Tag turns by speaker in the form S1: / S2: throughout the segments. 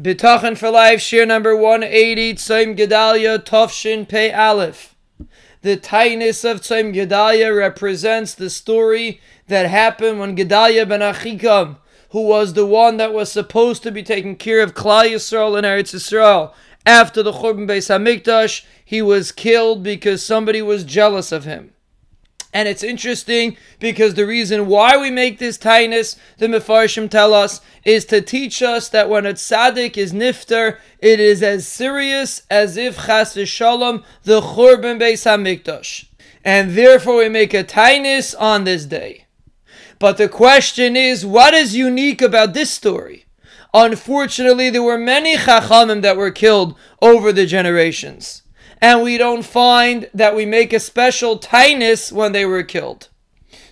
S1: Bitachon for Life, share number 180, Tzom Gedalia, Tovshin Pei Aleph. The taanis of Tzom Gedalia represents the story that happened when Gedalia ben Achikam, who was the one that was supposed to be taking care of Klal Yisrael and Eretz Yisrael, after the Churban Beis Hamikdash, he was killed because somebody was jealous of him. And it's interesting because the reason why we make this taanis, the Mefarshim tell us, is to teach us that when a tzaddik is nifter, it is as serious as if chas v'shalom the churban beis hamikdash, and therefore we make a taanis on this day. But the question is, what is unique about this story? Unfortunately, there were many chachamim that were killed over the generations and we don't find that we make a special taanis when they were killed.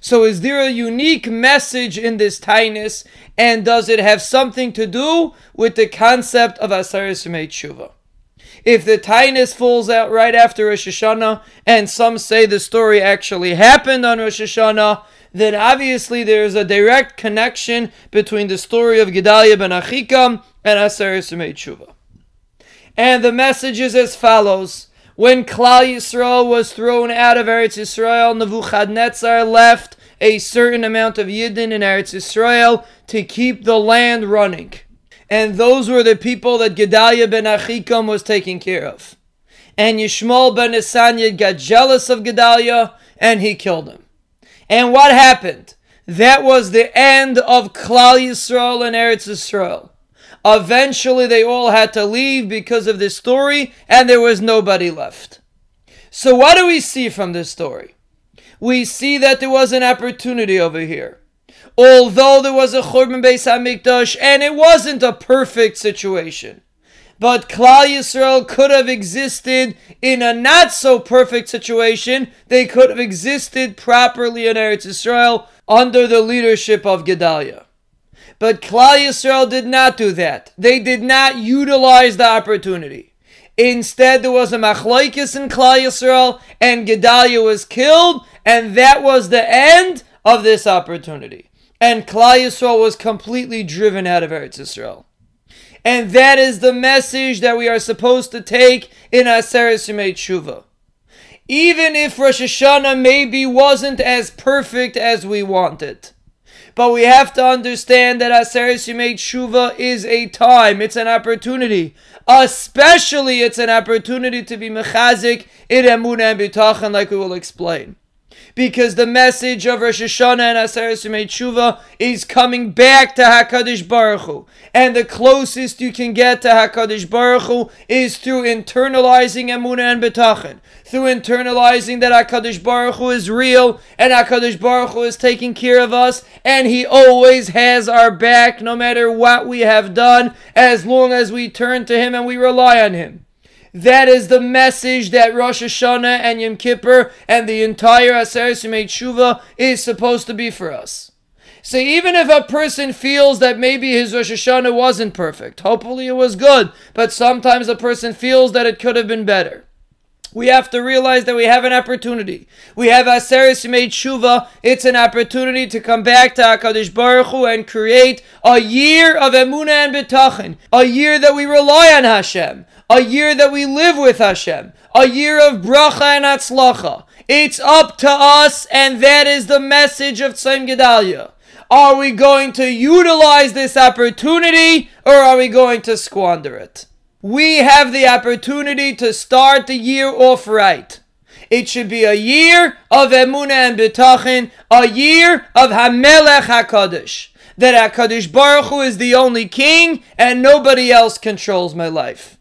S1: So, is there a unique message in this taanis, and does it have something to do with the concept of Aseres Tshuva? If the taanis falls out right after Rosh Hashanah, and some say the story actually happened on Rosh Hashanah, then obviously there is a direct connection between the story of Gedalia ben Achikam and Aseres Tshuva. And the message is as follows when Klal Yisrael was thrown out of Eretz Yisrael, Nebuchadnezzar left a certain amount of Yidden in Eretz Yisrael to keep the land running. And those were the people that Gedaliah ben Achikam was taking care of. And Yishmael ben Nesanya got jealous of Gedaliah and he killed him. And what happened? That was the end of Klal Yisrael and Eretz Yisrael. Eventually, they all had to leave because of this story, and there was nobody left. So, what do we see from this story? We see that there was an opportunity over here. Although there was a Churban Beis Hamikdash, and it wasn't a perfect situation, but Klal Yisrael could have existed in a not so perfect situation. They could have existed properly in Eretz Yisrael under the leadership of Gedaliah. But Klal Yisrael did not do that. They did not utilize the opportunity. Instead, there was a machlokes in Klal Yisrael, and Gedalia was killed, and that was the end of this opportunity. And Klal Yisrael was completely driven out of Eretz Yisrael. And that is the message that we are supposed to take in Aseret Yemei Tshuva. Even if Rosh Hashanah maybe wasn't as perfect as we wanted but we have to understand that Aseres Yemei Tshuva is a time, it's an opportunity. Especially, it's an opportunity to be mechazik in emunah and bitachon, like we will explain because the message of Rosh Hashanah and Aseres Tshuva is coming back to Hakadosh Baruch Hu, and the closest you can get to Hakadosh Baruch Hu is through internalizing Emunah and Bitachon, through internalizing that Hakadosh Baruch Hu is real and Hakadosh Baruch Hu is taking care of us, and He always has our back, no matter what we have done, as long as we turn to Him and we rely on Him. That is the message that Rosh Hashanah and Yom Kippur and the entire Aseret Yemei Tshuva is supposed to be for us. So even if a person feels that maybe his Rosh Hashanah wasn't perfect, hopefully it was good, but sometimes a person feels that it could have been better. We have to realize that we have an opportunity. We have Aseres Yemei Tshuva. It's an opportunity to come back to HaKadosh Baruch Hu and create a year of Emunah and Bitachon. A year that we rely on Hashem a year that we live with Hashem, a year of bracha and atzlacha. It's up to us, and that is the message of Tzom Gedalia. Are we going to utilize this opportunity, or are we going to squander it? We have the opportunity to start the year off right. It should be a year of Emunah and Bitachon, a year of Hamelech HaKadosh. That HaKadosh Baruch Hu is the only king, and nobody else controls my life.